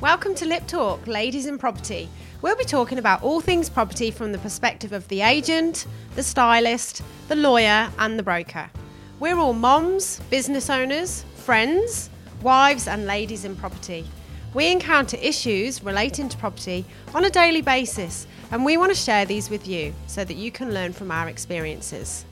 Welcome to Lip Talk, Ladies in Property. We'll be talking about all things property from the perspective of the agent, the stylist, the lawyer, and the broker. We're all moms, business owners, friends, wives, and ladies in property. We encounter issues relating to property on a daily basis, and we want to share these with you so that you can learn from our experiences.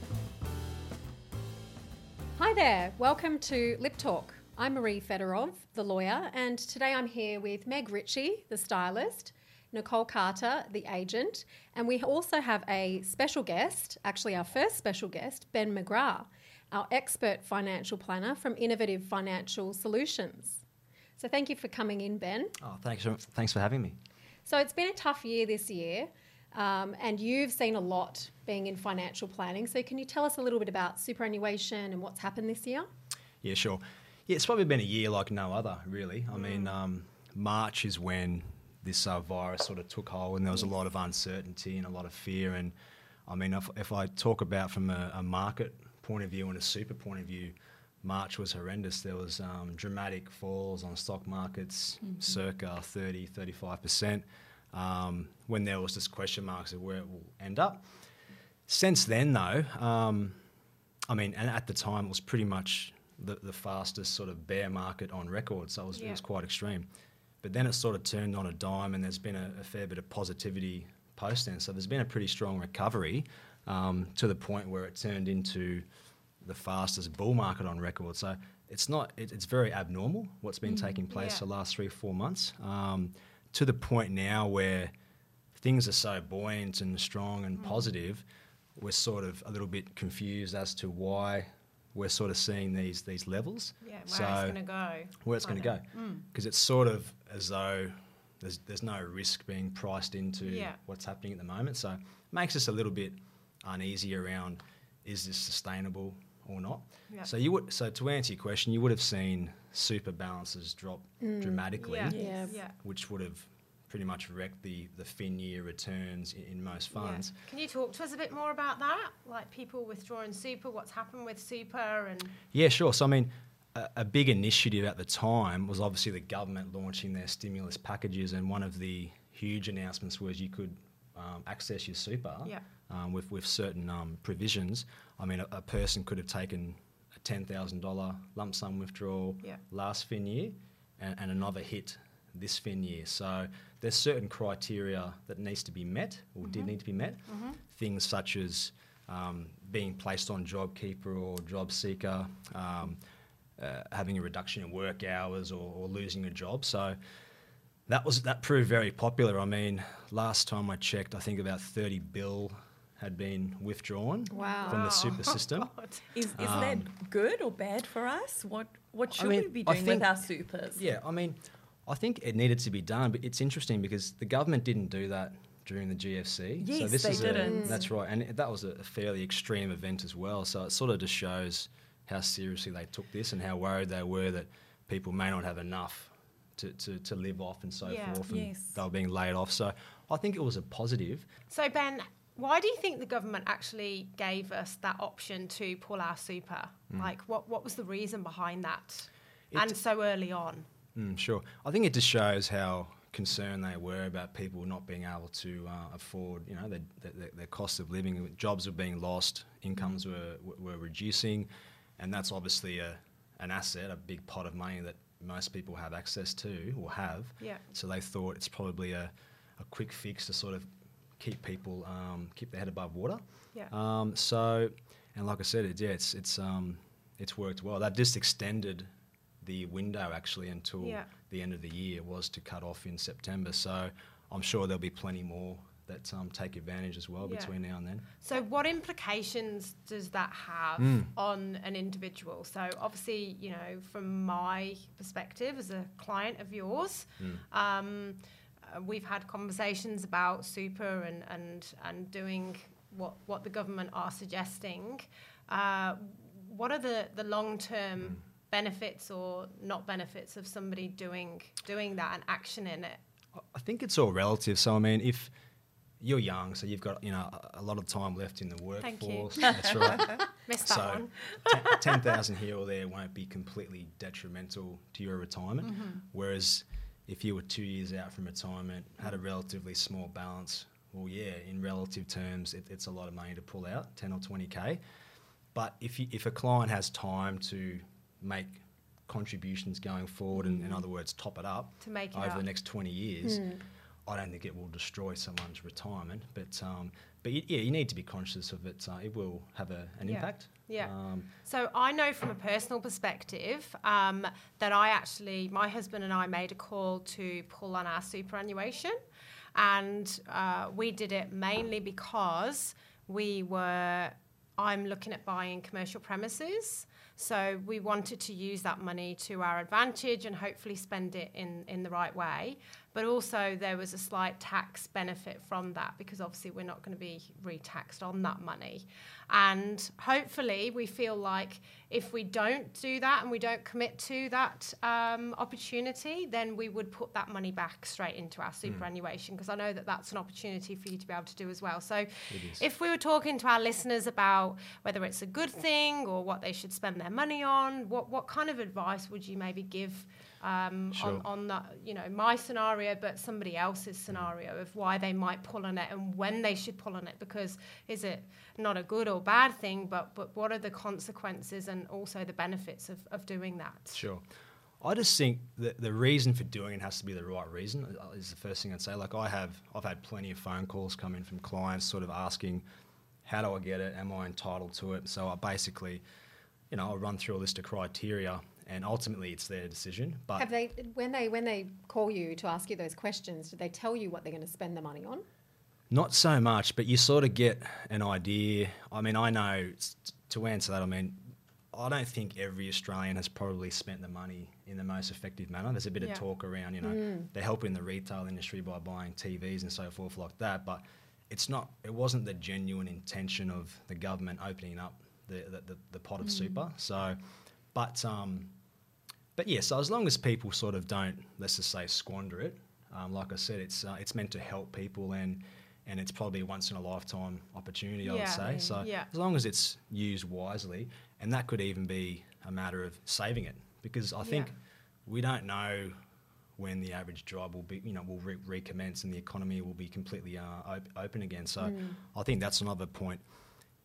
Hi there, welcome to Lip Talk. I'm Marie Fedorov, the lawyer, and today I'm here with Meg Ritchie, the stylist, Nicole Carter, the agent, and we also have a special guest, actually, our first special guest, Ben McGrath, our expert financial planner from Innovative Financial Solutions. So, thank you for coming in, Ben. Oh, thanks, thanks for having me. So, it's been a tough year this year. Um, and you've seen a lot being in financial planning. So, can you tell us a little bit about superannuation and what's happened this year? Yeah, sure. Yeah, it's probably been a year like no other, really. I mean, um, March is when this uh, virus sort of took hold, and there was a lot of uncertainty and a lot of fear. And I mean, if, if I talk about from a, a, market point of view and a super point of view, March was horrendous. There was um, dramatic falls on stock markets, mm-hmm. circa 30, 35%, um, when there was just question marks of where it will end up. Since then, though, um, I mean, and at the time it was pretty much the, the fastest sort of bear market on record, so it was, yeah. it was quite extreme. But then it sort of turned on a dime, and there's been a, a fair bit of positivity post then. So there's been a pretty strong recovery um, to the point where it turned into the fastest bull market on record. So it's not it, it's very abnormal what's been mm-hmm. taking place yeah. the last three four months um, to the point now where things are so buoyant and strong and mm. positive. We're sort of a little bit confused as to why we're sort of seeing these these levels. Yeah, where so it's going to go. Where it's going to go. Because mm. it's sort of as though there's, there's no risk being priced into yeah. what's happening at the moment. So it makes us a little bit uneasy around is this sustainable or not. Yep. So you would so to answer your question, you would have seen super balances drop mm. dramatically, yeah. Yeah. which would have pretty much wrecked the, the fin year returns in, in most funds. Yeah. Can you talk to us a bit more about that? Like people withdrawing super, what's happened with super and Yeah, sure. So I mean a, a big initiative at the time was obviously the government launching their stimulus packages and one of the huge announcements was you could um, access your super yeah. um, with, with certain um, provisions. I mean, a, a, person could have taken a $10,000 lump sum withdrawal yeah. last fin year and, and, another hit this fin year. So there's certain criteria that needs to be met or mm-hmm. did need to be met. Mm-hmm. Things such as um, being placed on JobKeeper or JobSeeker, um, uh, having a reduction in work hours or, or, losing a job. So that was that proved very popular. I mean, last time I checked, I think about 30 bill had been withdrawn wow. from the super system. is, is um, that good or bad for us? What what should I mean, we be doing think, with our supers? Yeah, I mean, I think it needed to be done, but it's interesting because the government didn't do that during the GFC. Yes, so this they is didn't. A, that's right, and that was a fairly extreme event as well. So it sort of just shows how seriously they took this and how worried they were that people may not have enough to, to, to live off and so yeah. forth, and yes. they were being laid off. So I think it was a positive. So Ben, why do you think the government actually gave us that option to pull our super? Mm. Like, what what was the reason behind that, it and so early on? Mm, sure. I think it just shows how concerned they were about people not being able to uh, afford, you know, their, their, their, cost of living. Jobs were being lost, incomes were, were reducing, and that's obviously a, an asset, a big pot of money that most people have access to or have. Yeah. So they thought it's probably a, a quick fix to sort of keep people um, keep their head above water. Yeah. Um, so, and like I said, it, yeah, it's it's um, it's worked well. That just extended the window actually until yeah. the end of the year was to cut off in September. So I'm sure there'll be plenty more that um, take advantage as well yeah. between now and then. So, what implications does that have mm. on an individual? So, obviously, you know, from my perspective as a client of yours, mm. um, uh, we've had conversations about super and, and, and doing what, what the government are suggesting. Uh, what are the, the long term mm benefits or not benefits of somebody doing doing that and action in it? I think it's all relative. So I mean, if you're young, so you've got you know a lot of time left in the workforce. That's right. Missed so that one. ten thousand here or there won't be completely detrimental to your retirement. Mm-hmm. Whereas if you were two years out from retirement, had a relatively small balance, well, yeah, in relative terms, it, it's a lot of money to pull out, 10 or 20k. But if you, if a client has time to make contributions going forward, and in other words, top it up to make over up. the next 20 years, mm. I don't think it will destroy someone's retirement. But um, but you, yeah, you need to be conscious of it. Uh, it will have a, an yeah. impact. Yeah. Um, so I know from a personal perspective um, that I actually, my husband and I made a call to pull on our superannuation. And uh, we did it mainly because we were, I'm looking at buying commercial premises. So we wanted to use that money to our advantage and hopefully spend it in, in the right way. But also, there was a slight tax benefit from that because obviously we're not going to be retaxed on that money. And hopefully, we feel like if we don't do that and we don't commit to that um, opportunity, then we would put that money back straight into our hmm. superannuation because mm. I know that that's an opportunity for you to be able to do as well. So, if we were talking to our listeners about whether it's a good thing or what they should spend their money on, what, what kind of advice would you maybe give? Um, sure. on, on the, you know, my scenario, but somebody else's scenario of why they might pull on it and when they should pull on it. Because is it not a good or bad thing, but, but what are the consequences and also the benefits of, of doing that? Sure. I just think that the reason for doing it has to be the right reason. Uh, is the first thing I'd say. Like I have, I've had plenty of phone calls come in from clients, sort of asking, "How do I get it? Am I entitled to it?" So I basically, you know, I run through a list of criteria and ultimately it's their decision. But have they when they when they call you to ask you those questions, do they tell you what they're going to spend the money on? Not so much, but you sort of get an idea. I mean, I know to answer that. I mean, I don't think every Australian has probably spent the money in the most effective manner. There's a bit yeah. of talk around, you know, mm. they're helping the retail industry by buying TVs and so forth like that, but it's not. It wasn't the genuine intention of the government opening up the the, the, the pot of mm. super. So, but um, but yeah, so as long as people sort of don't, let's just say, squander it, um, like I said, it's uh, it's meant to help people and and it's probably a once in a lifetime opportunity, I yeah, would say. Yeah, so yeah. as long as it's used wisely, and that could even be a matter of saving it, because I think we don't know when the average job will be, you know, will re- recommence and the economy will be completely uh, op- open again. So mm. I think that's another point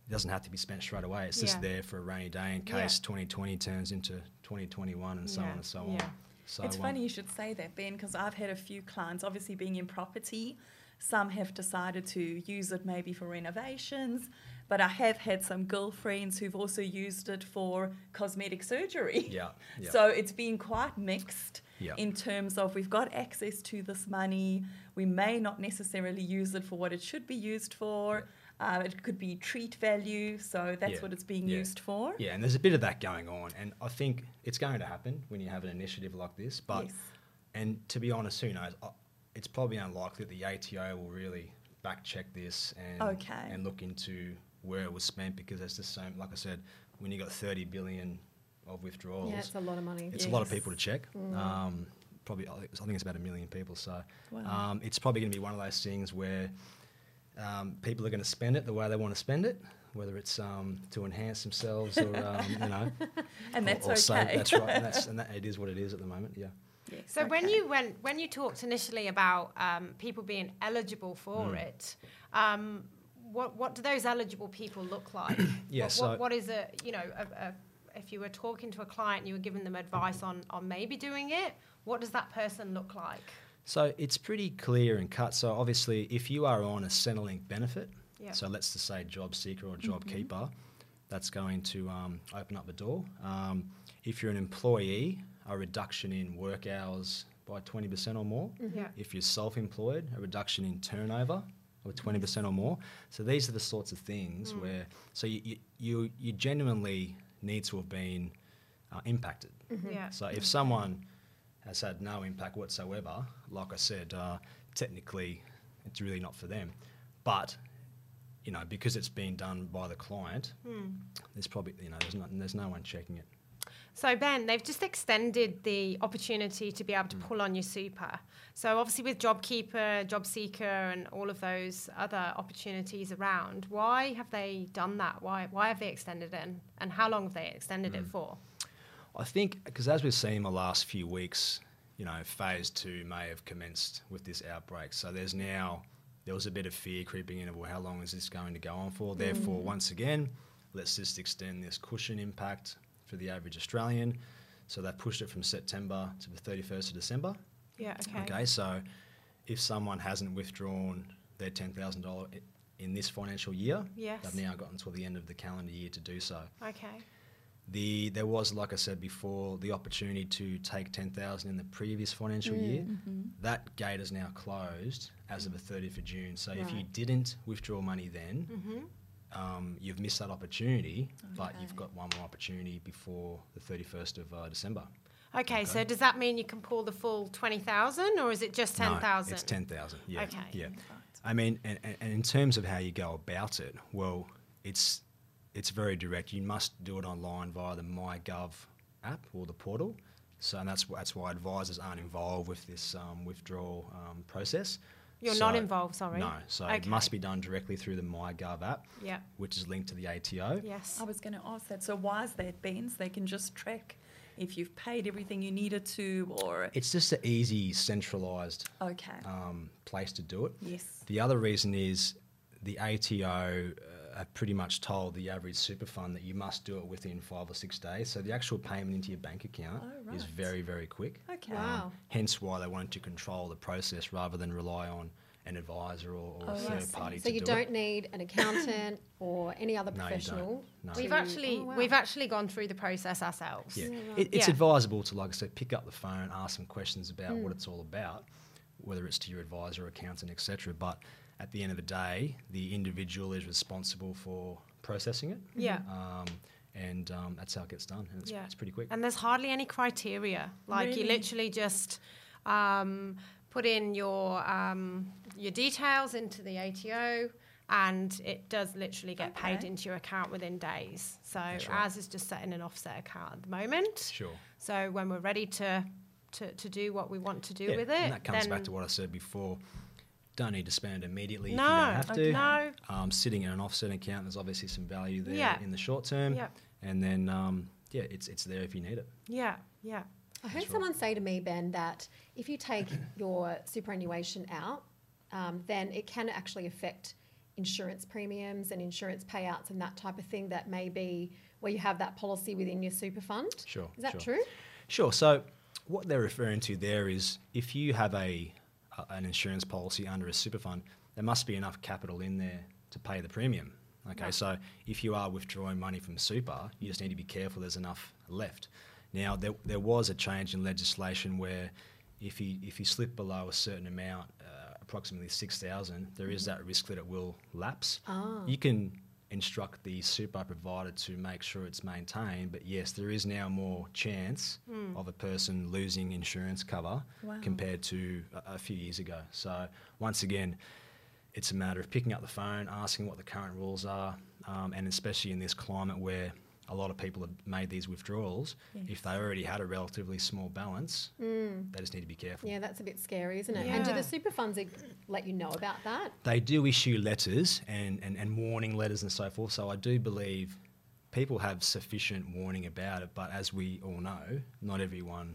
it doesn't have to be spent straight away. It's yeah. just there for a rainy day in case yeah. 2020 turns into 2021 and so yeah. on and so on. So it's um, funny you should say that, Ben, because I've had a few clients, obviously being in property, some have decided to use it maybe for renovations, but I have had some girlfriends who've also used it for cosmetic surgery. Yeah. yeah. So it's been quite mixed yeah. in terms of we've got access to this money, we may not necessarily use it for what it should be used for. Uh, it could be treat value, so that's yeah. what it's being yeah. used for. Yeah, and there's a bit of that going on, and I think it's going to happen when you have an initiative like this. But yes. and to be honest, who knows? It's probably unlikely that the ATO will really back check this and okay. and look into where it was spent because there's just so like I said, when you got 30 billion of withdrawals, yeah, it's a lot of money. It's yes. a lot of people to check. Mm. Um, probably, I think it's about a million people. So wow. um, it's probably going to be one of those things where um, people are going to spend it the way they want to spend it, whether it's um, to enhance themselves or um, you know, and that's or, or okay. Save. That's right, and, that's, and that, it is what it is at the moment. Yeah. Yes, so okay. when you went when you talked initially about um, people being eligible for mm. it, um, what what do those eligible people look like? yeah, what, so what, what is a you know a, a, if you were talking to a client, and you were giving them advice on on maybe doing it. What does that person look like? So it's pretty clear and cut. So obviously, if you are on a Centrelink benefit, yep. so let's just say job seeker or job mm-hmm. keeper, that's going to um, open up the door. Um, if you're an employee, a reduction in work hours by 20% or more. Mm-hmm. If you're self-employed, a reduction in turnover of 20% or more. So these are the sorts of things mm. where so you, you you genuinely need to have been uh, impacted. Mm-hmm. Yeah. So if someone has had no impact whatsoever. Like I said, uh, technically, it's really not for them. But you know, because it's been done by the client, mm. there's probably you know there's no, there's no one checking it. So Ben, they've just extended the opportunity to be able to mm. pull on your super. So obviously with JobKeeper, JobSeeker, and all of those other opportunities around, why have they done that? Why why have they extended it, and, and how long have they extended mm. it hmm. for? I think because as we've seen in the last few weeks, you know, phase two may have commenced with this outbreak. So there's now there was a bit of fear creeping in of well, how long is this going to go on for? Therefore, mm. once again, let's just extend this cushion impact for the average Australian. So they pushed it from September to the 31st of December. Yeah. Okay. Okay, so if someone hasn't withdrawn their ten thousand dollar in this financial year, Yes. they've now got until the end of the calendar year to do so. Okay. The there was, like I said before, the opportunity to take ten thousand in the previous financial year. That gate is now closed as of the thirtieth of June. So if you didn't withdraw money then, Mm-hmm. um, you've missed that opportunity. But you've got one more opportunity before the thirty first of uh, December. Okay, so does that mean you can pull the full 20,000 or is it just 10,000? No, 10,000? it's ten thousand. Yeah. Okay. Yeah. I mean, and and in terms of how you go about it, well, it's it's very direct. You must do it online via the MyGov app or the portal. So and that's that's why advisors aren't involved with this um, withdrawal um, process. You're So- not involved, sorry. No, so it must be done directly through the MyGov app, Yeah. which is linked to the ATO. Yes. I was going to ask that. So why is that, Ben? They can just track if you've paid everything you needed to, or It's just an easy, centralised okay, um, place to do it. yes, The other reason is the ATO uh, have pretty much told the average super fund that you must do it within five or six days. So the actual payment into your bank account Oh, is very, very quick. okay, Wow. Hence why they wanted to control the process rather than rely on an advisor or, or Oh, a I third see. party So to you do don't it. need an accountant or any other No, you don't. professional. No. We've actually oh, wow. we've actually gone through the process ourselves. Yeah, Yeah, right. it, it's Yeah. advisable to, like I said, pick up the phone, ask some questions about Hmm. what it's all about, whether it's to your advisor, accountant, etc. But at the end of the day, the individual is responsible for processing it. Yeah. um, and um, that's how it gets done. And it's, Yeah. it's pretty quick. And there's hardly any criteria. Like you literally just um, put in your um, your details into the ATO, and it does literally get paid into your account within days. So That's right. ours is just setting an offset account at the moment. Sure. So when we're ready to to, to do what we want to do Yeah, with it, And that comes then back to what I said before. Don't need to spend it immediately no, if you don't have to. no, Um, sitting in an offset account, there's obviously some value there Yeah. in the short term. yeah, And then, um, yeah, it's, it's there if you need it. yeah, yeah. I heard That's right. someone say to me, Ben, that if you take your superannuation out, um, then it can actually affect insurance premiums and insurance payouts and that type of thing. That may be where you have that policy within your super fund. Sure. Is that sure. true? Sure. So what they're referring to there is if you have a, a an insurance policy under a super fund, there must be enough capital in there to pay the premium. Okay, Right. so if you are withdrawing money from super, you just need to be careful there's enough left. Now there, there was a change in legislation where if you if you slip below a certain amount, uh, approximately six thousand, there is that risk that it will lapse. Ah. You can instruct the super provider to make sure it's maintained, but yes, there is now more chance of a person losing insurance cover Wow. compared to a, a few years ago. So once again, it's a matter of picking up the phone, asking what the current rules are, um, and especially in this climate where a lot of people have made these withdrawals, if they already had a relatively small balance, Mm. they just need to be careful. Yeah, that's a bit scary, isn't it? And do the super funds let you know about that? They do issue letters and, and, and warning letters and so forth. So I do believe people have sufficient warning about it. But as we all know, not everyone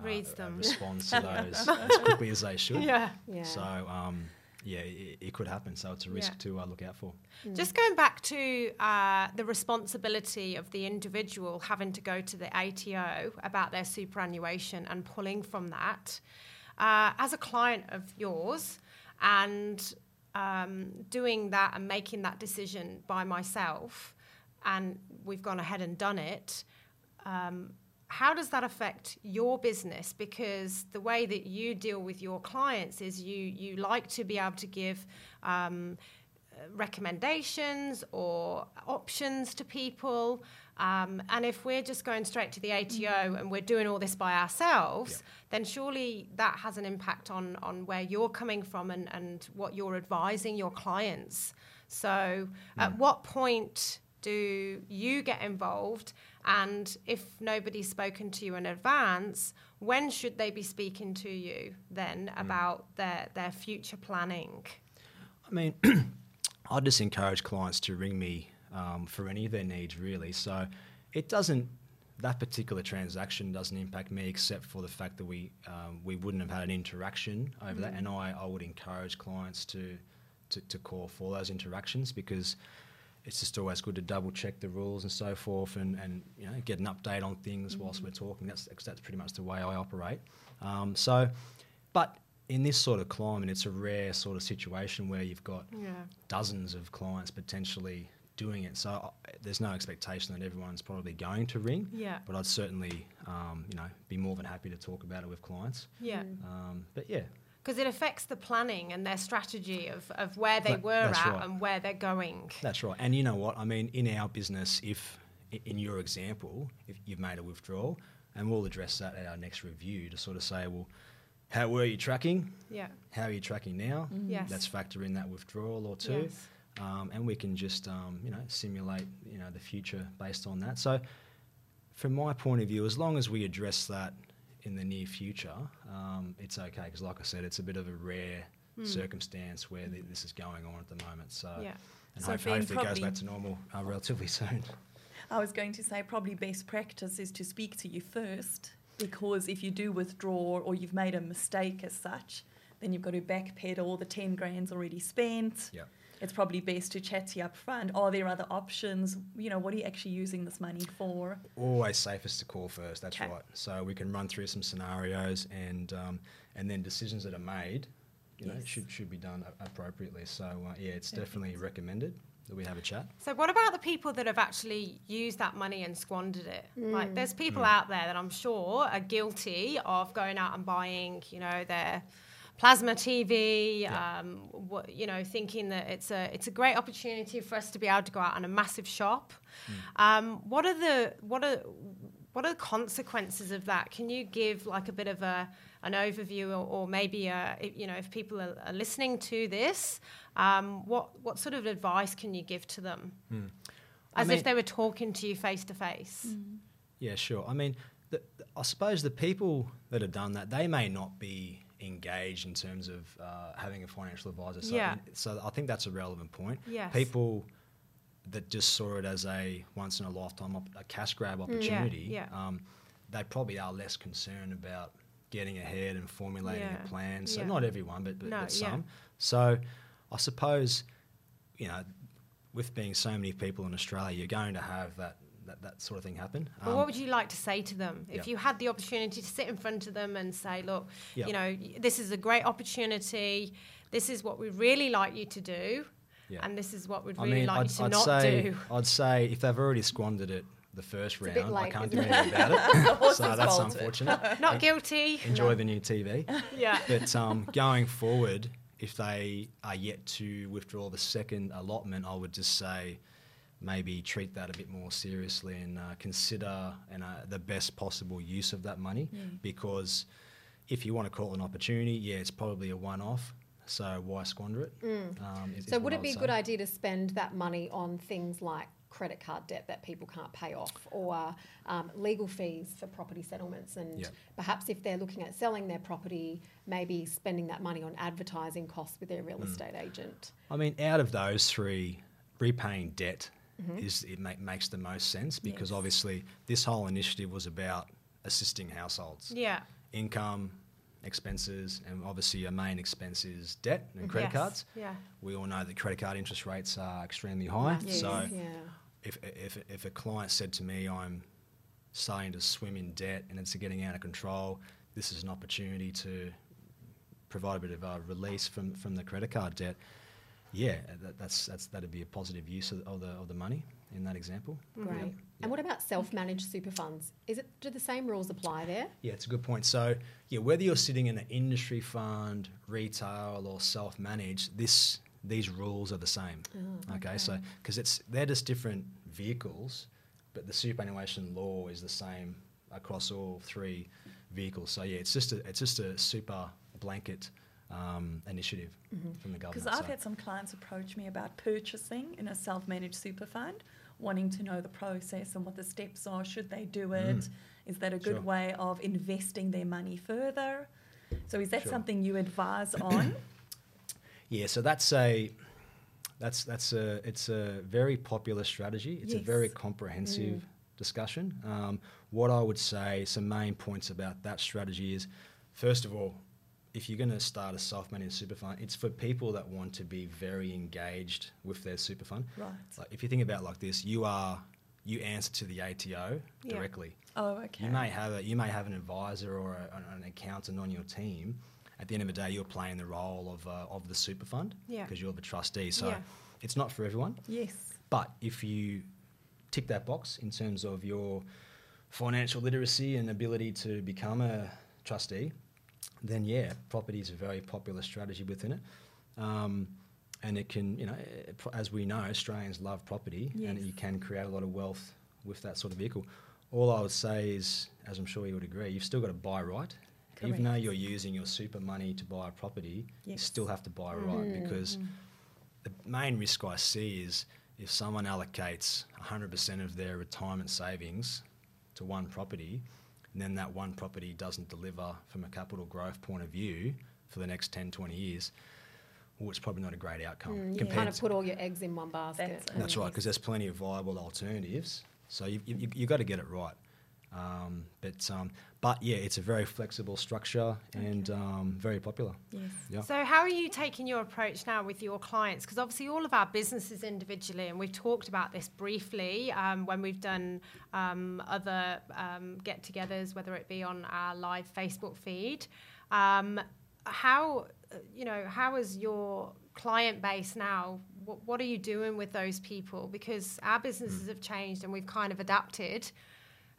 uh, Reads uh, them. responds to those as quickly as they should. Yeah. Yeah. So um, yeah, it, it could happen. So it's a risk Yeah. to uh, look out for. Just going back to uh, the responsibility of the individual having to go to the ATO about their superannuation and pulling from that, uh, as a client of yours and um, doing that and making that decision by myself, and we've gone ahead and done it. Um, how does that affect your business? Because the way that you deal with your clients is you you like to be able to give um, recommendations or options to people. Um, and if we're just going straight to the ATO and we're doing all this by ourselves, Yeah. then surely that has an impact on, on where you're coming from and, and what you're advising your clients. So, at what point do you get involved? And if nobody's spoken to you in advance, when should they be speaking to you then about their, their future planning? I mean, I just encourage clients to ring me um, for any of their needs, really. So it doesn't, that particular transaction doesn't impact me except for the fact that we um, we wouldn't have had an interaction over that, and I, I would encourage clients to, to to call for those interactions because it's just always good to double check the rules and so forth, and, and you know get an update on things whilst we're talking. That's that's pretty much the way I operate. Um, so, but in this sort of climate, it's a rare sort of situation where you've got Yeah. dozens of clients potentially doing it. So uh, there's no expectation that everyone's probably going to ring. Yeah. But I'd certainly, um, you know, be more than happy to talk about it with clients. Yeah. Um, but yeah, Because it affects the planning and their strategy of, of where they That- were at right. and where they're going. that's right. And you know what? I mean, in our business, if in your example, if you've made a withdrawal, and we'll address that at our next review to sort of say, well, how were you tracking? Yeah. How are you tracking now? Yes. Let's factor in that withdrawal or two. Yes. um, and we can just um, you know simulate you know the future based on that. So, from my point of view, as long as we address that in the near future, um, it's okay because, like I said, it's a bit of a rare circumstance where th- this is going on at the moment. So. Yeah. and So hope- hopefully it goes back to normal uh, relatively soon. I was going to say probably best practice is to speak to you first because if you do withdraw or you've made a mistake as such, then you've got to backpedal. All the 10 grand's already spent. Yeah. It's probably best to chat to you up front. Are there other options? You know, what are you actually using this money for? Always safest to call first. That's Okay. right. So we can run through some scenarios and um, and then decisions that are made, you know, should should be done appropriately. So uh, yeah, it's definitely recommended that we have a chat. So what about the people that have actually used that money and squandered it? Like there's people Hmm. out there that I'm sure are guilty of going out and buying, you know, their plasma TV, Yeah. um, what, you know, thinking that it's a it's a great opportunity for us to be able to go out on a massive shop. Hmm. Um, what are the what are what are the consequences of that? Can you give like a bit of a an overview, or, or maybe uh if, you know if people are, are listening to this, um, what what sort of advice can you give to them? I As mean- if they were talking to you face to face. Yeah, sure. I mean, the, the- I suppose the people that have done that, they may not be engaged in terms of uh, having a financial advisor. So, Yeah. so I think that's a relevant point. Yes. People that just saw it as a once in a lifetime, op- a cash grab opportunity, Mm. yeah. Um, they probably are less concerned about getting ahead and formulating Yeah, a plan. So yeah. not everyone, but, but, No, but yeah. some. So I suppose, you know, with being so many people in Australia, you're going to have that, that, that sort of thing happen. But Um, what would you like to say to them if yeah. you had the opportunity to sit in front of them and say, "Look, Yeah. you know, this is a great opportunity. This is what we'd really like you to do, Yeah. and this is what we'd I really mean, like I'd, you to I'd not say, do." I'd say if they've already squandered it the first a bit round, I can't do isn't anything about it. so that's bolted. unfortunate. Not guilty. Enjoy the new TV. Yeah. But um, going forward, if they are yet to withdraw the second allotment, I would just say maybe treat that a bit more seriously and uh, consider and, uh, the best possible use of that money. Because if you want to call it an opportunity, yeah, it's probably a one-off. So why squander it? Um, is- So is would it be a good idea to spend that money on things like credit card debt that people can't pay off or um, legal fees for property settlements and Yeah. perhaps if they're looking at selling their property maybe spending that money on advertising costs with their real Hmm. estate agent I mean, out of those three, repaying debt Mm-hmm. is it ma- makes the most sense because Yes. obviously this whole initiative was about assisting households, Yeah. income, expenses, and obviously your main expense is debt and credit Yes. cards. Yeah. We all know that credit card interest rates are extremely high. Yes. So yeah if, if, if a client said to me, I'm starting to swim in debt and it's getting out of control, this is an opportunity to provide a bit of a release from, from the credit card debt. Yeah, uh, that, that's, that's, that'd be a positive use of, of, the, of the money in that example. great and what about self-managed super funds is it do the same rules apply there Yeah, it's a good point. So, yeah, whether you're sitting in an industry fund, retail, or self-managed, this these rules are the same. Oh, okay. so because it's they're just different vehicles, but the superannuation law is the same across all three vehicles. So yeah, it's just a it's just a super blanket um, initiative from the government. Because I've so- had some clients approach me about purchasing in a self managed super fund, wanting to know the process and what the steps are. Should they do it? Is that a good Sure. way of investing their money further? So, is that Sure. something you advise on? Yeah, so that's a that's that's a it's a very popular strategy. It's a very Yes. comprehensive discussion. Um, what I would say, some main points about that strategy is, first of all, if you're going to start a self-managed super fund, it's for people that want to be very engaged with their super fund. Right. Like if you think about it like this, you are you answer to the ATO Yeah. directly. Oh, okay. You may have a, you may have an advisor or a, an accountant on your team. At the end of the day, you're playing the role of uh, of the super fund Yeah. because you're the trustee. So Yeah. it's not for everyone. Yes. But if you tick that box in terms of your financial literacy and ability to become a trustee, then yeah, property is a very popular strategy within it. Um, and it can, you know, eh, as we know, Australians love property and you can create a lot of wealth with that sort of vehicle. All I would say is, as I'm sure you would agree, you've still got to buy right. Even though you're using your super money to buy a property, you still have to buy right because the main risk I see is if someone allocates 100% of their retirement savings to one property, and then that one property doesn't deliver from a capital growth point of view for the next 10, 20 years, well, it's probably not a great outcome. Mm, you kind of to- put all your eggs in one basket. That's that's right, because there's plenty of viable alternatives. So you, you, you got to get it right. Um, but, um, but yeah, it's a very flexible structure and um, very popular. Yes. Yeah. So, how are you taking your approach now with your clients? Because obviously, all of our businesses individually, and we've talked about this briefly um, when we've done um, other um, get togethers, whether it be on our live Facebook feed. Um, how, you know, how is your client base now? What, what are you doing with those people? Because our businesses have changed and we've kind of adapted.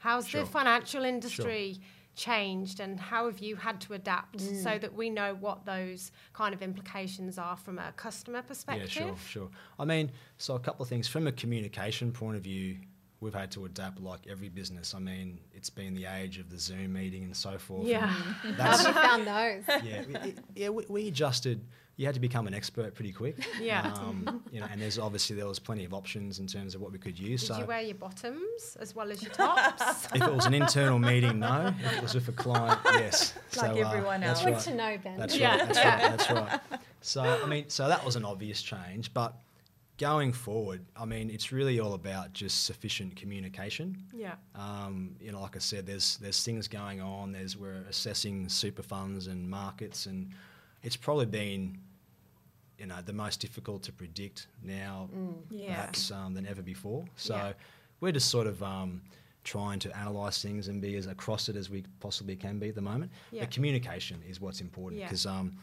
How's Sure. the financial industry changed and how have you had to adapt mm. so that we know what those kind of implications are from a customer perspective? Yeah, sure, sure. I mean, so a couple of things from a communication point of view, we've had to adapt like every business. I mean, it's been the age of the Zoom meeting and so forth. Yeah. and How That's, have you found those? yeah, we- it- yeah. We, we adjusted. You had to become an expert pretty quick. Yeah. Um, you know, and there's obviously there was plenty of options in terms of what we could use. Did so you wear your bottoms as well as your tops? if it was an internal meeting, no. If it was with a client, yes. Like so, everyone that's else. Good right. to know, Ben. That's Yeah. right. That's Yeah. right. That's right. So I mean, so that was an obvious change, but going forward, I mean, it's really all about just sufficient communication. yeah. Um, you know, like I said, there's there's things going on. There's we're assessing super funds and markets, and it's probably been, you know, the most difficult to predict now, Yeah. perhaps um, than ever before. So Yeah. we're just sort of um, trying to analyse things and be as across it as we possibly can be at the moment. Yeah. But communication is what's important Yeah. because. Um,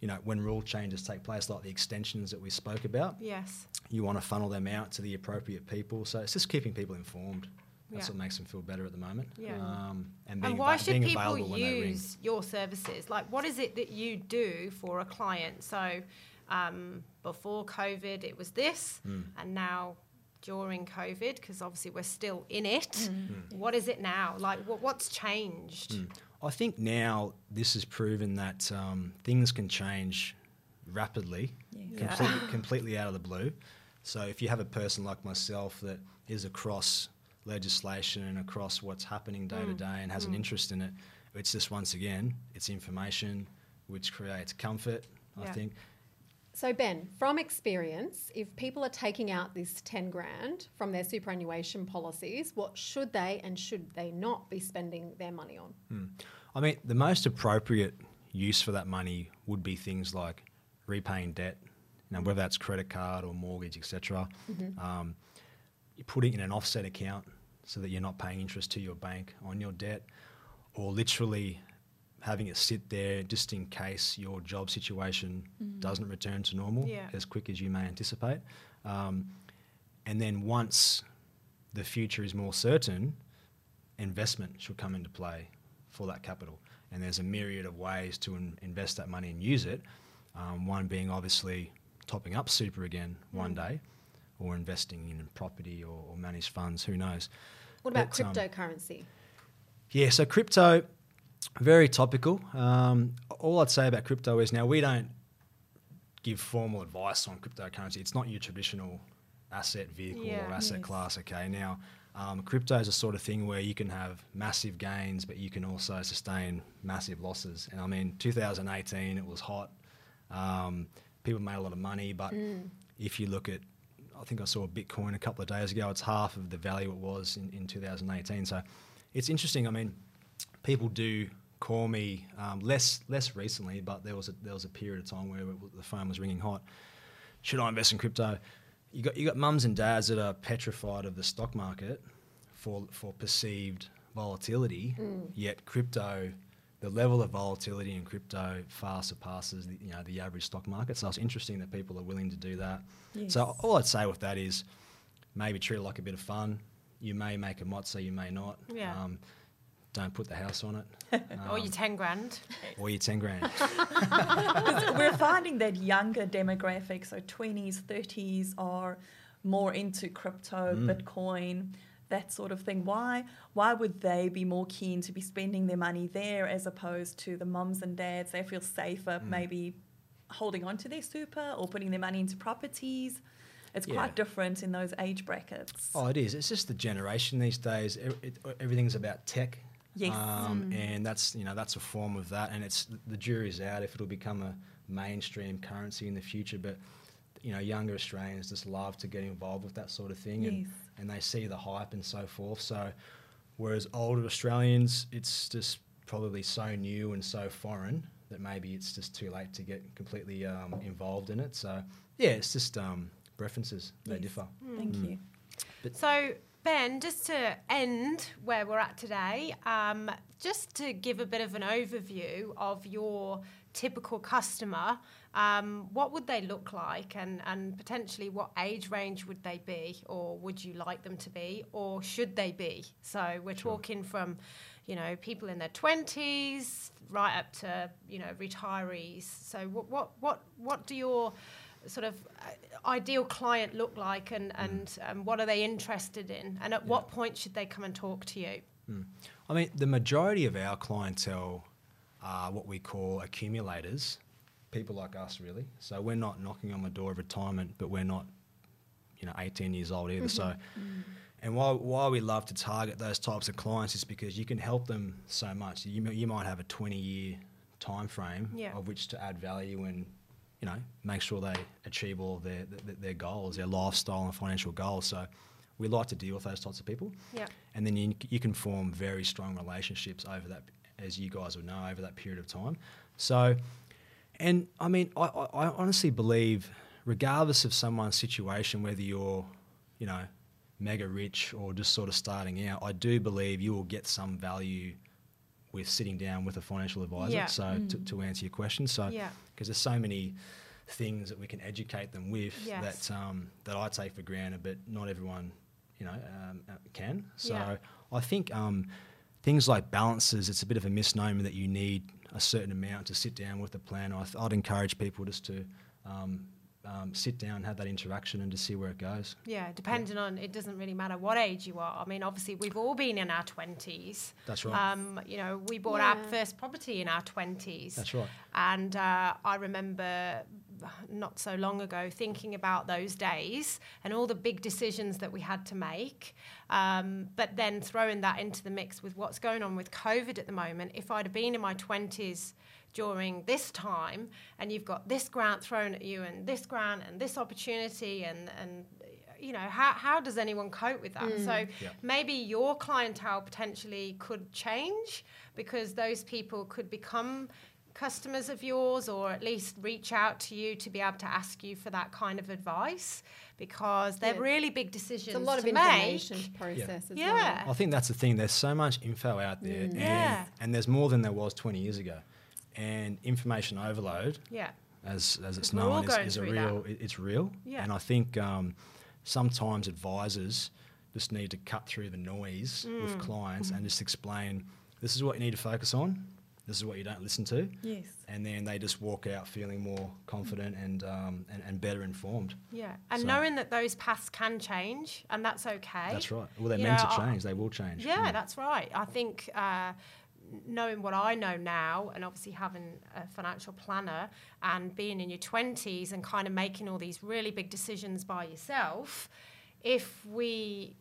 you know, when rule changes take place, like the extensions that we spoke about, Yes. you want to funnel them out to the appropriate people. So it's just keeping people informed. That's Yeah. what makes them feel better at the moment. Yeah. Um, and being, And why ava- should being people available when they ring. use your services? Like, what is it that you do for a client? So, um, before COVID, it was this, Hmm. and now during COVID, because obviously we're still in it, Hmm. what is it now? Like, what, what's changed? I think now this has proven that um, things can change rapidly, Yeah. completely, completely out of the blue. So if you have a person like myself that is across legislation and across what's happening day to day and has an interest in it, it's just once again, it's information which creates comfort. I think So, Ben, from experience, if people are taking out this 10 grand from their superannuation policies, what should they and should they not be spending their money on? I mean, the most appropriate use for that money would be things like repaying debt, now whether that's credit card or mortgage, etc. Um, you put it in an offset account so that you're not paying interest to your bank on your debt, or literally having it sit there just in case your job situation doesn't return to normal Yeah. as quick as you may anticipate. Um, and then once the future is more certain, investment should come into play for that capital. And there's a myriad of ways to in- invest that money and use it. Um, one being obviously topping up super again one day, or investing in property or, or managed funds. Who knows? What about But, um, cryptocurrency? Yeah, so crypto, very topical. Um, all I'd say about crypto is now we don't give formal advice on cryptocurrency. It's not your traditional asset vehicle Yeah. or asset Yes. class. Okay, now um, crypto is a sort of thing where you can have massive gains, but you can also sustain massive losses. And I mean, 2018, it was hot. Um, people made a lot of money, but if you look at I think I saw Bitcoin a couple of days ago. It's half of the value it was in, in 2018. So it's interesting. I mean, people do call me um, less less recently, but there was a, there was a period of time where the phone was ringing hot. Should I invest in crypto? You got you got mums and dads that are petrified of the stock market for for perceived volatility, Mm. yet crypto. The level of volatility in crypto far surpasses the, you know the average stock market. So it's interesting that people are willing to do that. So all I'd say with that is maybe treat it like a bit of fun. You may make a mozza, you may not. Yeah. Um, don't put the house on it. or your Um, 10 grand. or your 10 grand. We're finding that younger demographics, so 20s, 30s, are more into crypto, Mm. Bitcoin, that sort of thing. Why? Why would they be more keen to be spending their money there as opposed to the mums and dads? They feel safer, Mm. maybe holding on to their super or putting their money into properties. It's Yeah. quite different in those age brackets. oh, it is. It's just the generation these days. E- it- everything's about tech. Yes. Um, And that's, you know, that's a form of that. And it's the jury's out if it'll become a mainstream currency in the future. But, you know, younger Australians just love to get involved with that sort of thing. And, Yes. and they see the hype and so forth. So, whereas older Australians, it's just probably so new and so foreign that maybe it's just too late to get completely um, involved in it. So, yeah, it's just um, preferences. They Yes. differ. Thank Mm. you. So, Ben, just to end where we're at today, um, just to give a bit of an overview of your typical customer, um, what would they look like and, and potentially what age range would they be or would you like them to be or should they be? So, we're Sure. talking from, you know, people in their 20s right up to, you know, retirees. So, what, what, what, what do your sort of uh, ideal client look like and, and um, what are they interested in and at what point should they come and talk to you I mean, the majority of our clientele are what we call accumulators, people like us, really. So we're not knocking on the door of retirement, but we're not, you know, 18 years old either. So, and why, why we love to target those types of clients is because you can help them so much. You, you might have a 20 year time frame Yeah. of which to add value and, you know, make sure they achieve all their, their, their goals, their lifestyle and financial goals. So we like to deal with those types of people yeah and then you, you can form very strong relationships over that, as you guys will know, over that period of time. So, and I mean, I, I, I honestly believe, regardless of someone's situation, whether you're, you know, mega rich or just sort of starting out, I do believe you will get some value with sitting down with a financial advisor. Yeah. So, to, mm. to answer your question, so yeah because there's so many things that we can educate them with Yes. that um, that I take for granted, but not everyone, you know, um, uh, can. So Yeah. I think um, things like balances, it's a bit of a misnomer that you need a certain amount to sit down with a planner. I th- I'd encourage people just to um, sit down, have that interaction, and to see where it goes. yeah depending on it doesn't really matter what age you are i mean obviously we've all been in our 20s That's right. um, you know we bought our first property in our 20s That's right. And uh, I remember not so long ago thinking about those days and all the big decisions that we had to make. Um, but then throwing that into the mix with what's going on with COVID at the moment, if I'd have been in my 20s during this time and you've got this grant thrown at you and this grant and this opportunity and, and you know, how, how does anyone cope with that? So mm. Yeah. maybe your clientele potentially could change because those people could become customers of yours or at least reach out to you to be able to ask you for that kind of advice because they're Yeah. really big decisions It's a lot of information make. to process as Yeah. I think that's the thing. There's so much info out there, mm. and, Yeah. and there's more than there was 20 years ago. And information overload Yeah. as as it's known, is, is a real. it- It's real, Yeah. and I think um, sometimes advisors just need to cut through the noise Mm. with clients and just explain this is what you need to focus on, this is what you don't listen to, Yes. and then they just walk out feeling more confident and um, and, and better informed. Yeah. And So- knowing that those paths can change and that's okay. That's right. Well, they're You meant know, to I- change. They will change. Yeah, that's right. I think uh, knowing what I know now, and obviously having a financial planner and being in your 20s and kind of making all these really big decisions by yourself, if we.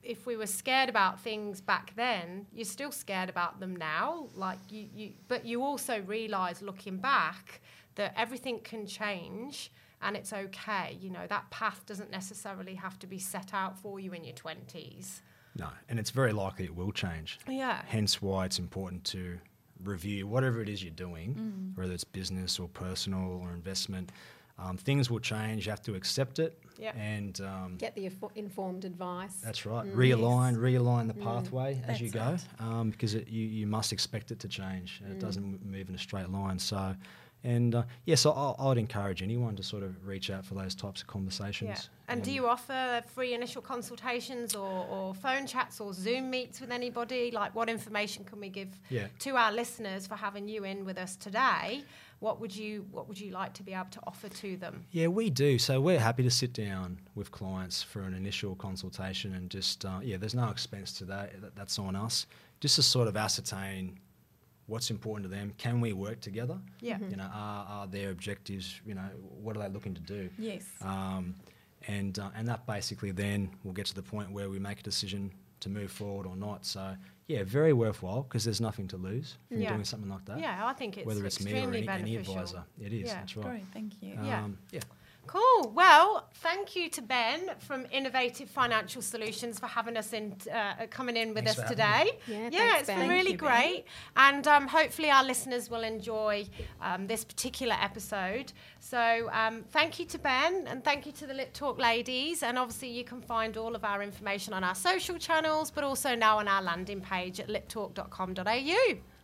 If we were scared about things back then, you're still scared about them now. Like you, you but you also realise looking back that everything can change and it's okay. You know that path doesn't necessarily have to be set out for you in your twenties. No, and it's very likely it will change. Yeah. Hence why it's important to review whatever it is you're doing, whether it's business or personal or investment. Um, things will change. You have to accept it. Yeah. And um, Get the info- informed advice. that's right. Mm. Realign, realign the pathway as you That's go, um, because it, you you must expect it to change. Mm. It doesn't move in a straight line. So, and uh, yes, I, I would encourage anyone to sort of reach out for those types of conversations. Yeah. And do you offer free initial consultations or, or phone chats or Zoom meets with anybody? Like, what information can we give Yeah. to our listeners for having you in with us today? What would you What would you like to be able to offer to them? Yeah, we do. So we're happy to sit down with clients for an initial consultation and just, uh, yeah, there's no expense to that. That- That's on us. Just to sort of ascertain what's important to them. Can we work together? Yeah. You know, are, are their objectives, you know, what are they looking to do? Yes. Um, and, uh, and that basically then will get to the point where we make a decision to move forward or not. So, yeah, very worthwhile because there's nothing to lose from Yeah. doing something like that. Yeah, I think it's Whether it's me or extremely any, any advisor. It is, Yeah. that's right. Great, thank you. Yeah. Um, yeah. Cool. Well, thank you to Ben from Innovative Financial Solutions for having us in, uh, coming in with Thanks us for having today. Yeah, yeah, thanks, it's Ben. been really you, Ben. great, and um, hopefully our listeners will enjoy um, this particular episode. So, um, thank you to Ben, and thank you to the Lit Talk ladies. And obviously, you can find all of our information on our social channels, but also now on our landing page at littalk.com.au.